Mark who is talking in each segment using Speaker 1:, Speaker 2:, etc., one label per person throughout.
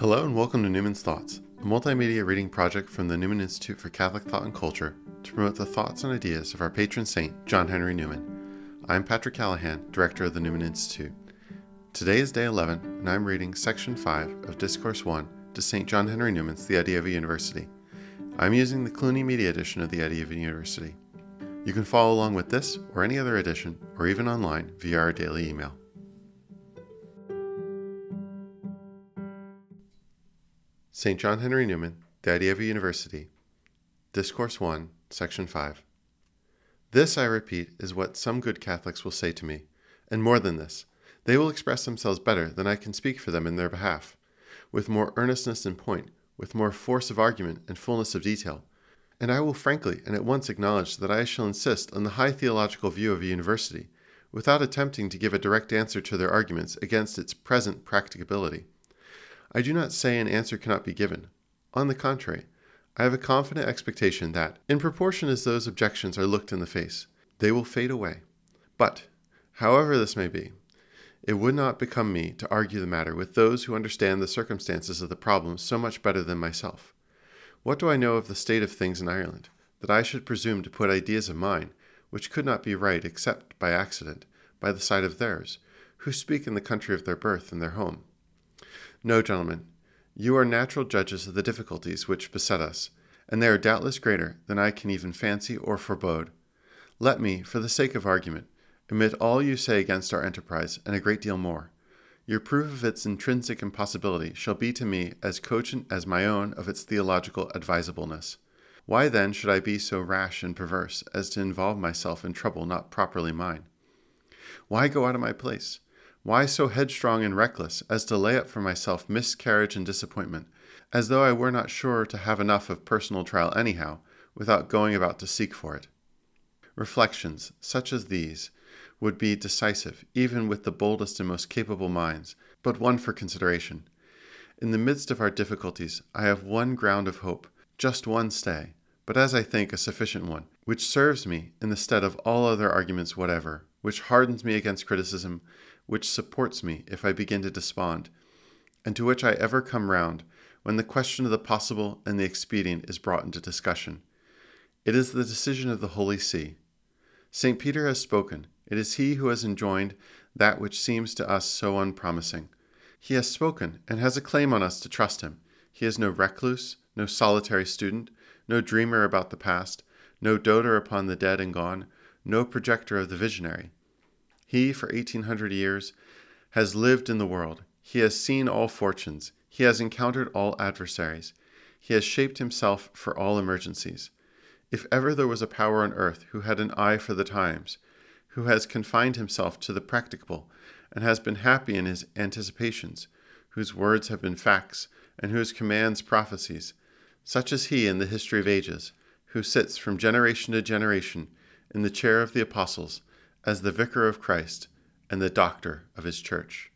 Speaker 1: Hello and welcome to Newman's Thoughts, a multimedia reading project from the Newman Institute for Catholic Thought and Culture to promote the thoughts and ideas of our patron saint, John Henry Newman. I'm Patrick Callahan, Director of the Newman Institute. Today is day 11, and I'm reading Section 5 of Discourse 1 to St. John Henry Newman's The Idea of a University. I'm using the Cluny Media edition of The Idea of a University. You can follow along with this or any other edition, or even online via our daily email. St. John Henry Newman, The Idea of a University, Discourse 1, Section 5. This, I repeat, is what some good Catholics will say to me, and more than this, they will express themselves better than I can speak for them in their behalf, with more earnestness and point, with more force of argument and fullness of detail. And I will frankly and at once acknowledge that I shall insist on the high theological view of a university, without attempting to give a direct answer to their arguments against its present practicability. I do not say an answer cannot be given. On the contrary, I have a confident expectation that, in proportion as those objections are looked in the face, they will fade away. But, however this may be, it would not become me to argue the matter with those who understand the circumstances of the problem so much better than myself. What do I know of the state of things in Ireland, that I should presume to put ideas of mine, which could not be right except by accident, by the side of theirs, who speak in the country of their birth and their home? No, gentlemen, you are natural judges of the difficulties which beset us, and they are doubtless greater than I can even fancy or forebode. Let me, for the sake of argument, omit all you say against our enterprise, and a great deal more. Your proof of its intrinsic impossibility shall be to me as cogent as my own of its theological advisableness. Why then should I be so rash and perverse as to involve myself in trouble not properly mine? Why go out of my place? Why so headstrong and reckless as to lay up for myself miscarriage and disappointment, as though I were not sure to have enough of personal trial anyhow, without going about to seek for it? Reflections such as these would be decisive even with the boldest and most capable minds, but one for consideration. In the midst of our difficulties, I have one ground of hope, just one stay, but as I think a sufficient one, which serves me in the stead of all other arguments whatever, which hardens me against criticism, which supports me if I begin to despond, and to which I ever come round when the question of the possible and the expedient is brought into discussion. It is the decision of the Holy See. St. Peter has spoken. It is he who has enjoined that which seems to us so unpromising. He has spoken and has a claim on us to trust him. He is no recluse, no solitary student, no dreamer about the past, no doter upon the dead and gone, no projector of the visionary. He, for 1800 years, has lived in the world. He has seen all fortunes. He has encountered all adversaries. He has shaped himself for all emergencies. If ever there was a power on earth who had an eye for the times, who has confined himself to the practicable, and has been happy in his anticipations, whose words have been facts, and whose commands prophecies, such is he in the history of ages, who sits from generation to generation in the chair of the apostles as the vicar of Christ and the doctor of his church.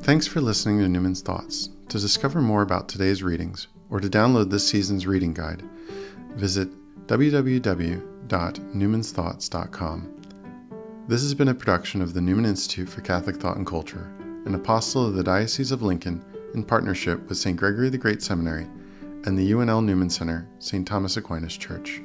Speaker 1: Thanks for listening to Newman's Thoughts. To discover more about today's readings or to download this season's reading guide, visit www.newmansthoughts.com. This has been a production of the Newman Institute for Catholic Thought and Culture, an apostle of the Diocese of Lincoln in partnership with St. Gregory the Great Seminary and the UNL Newman Center, St. Thomas Aquinas Church.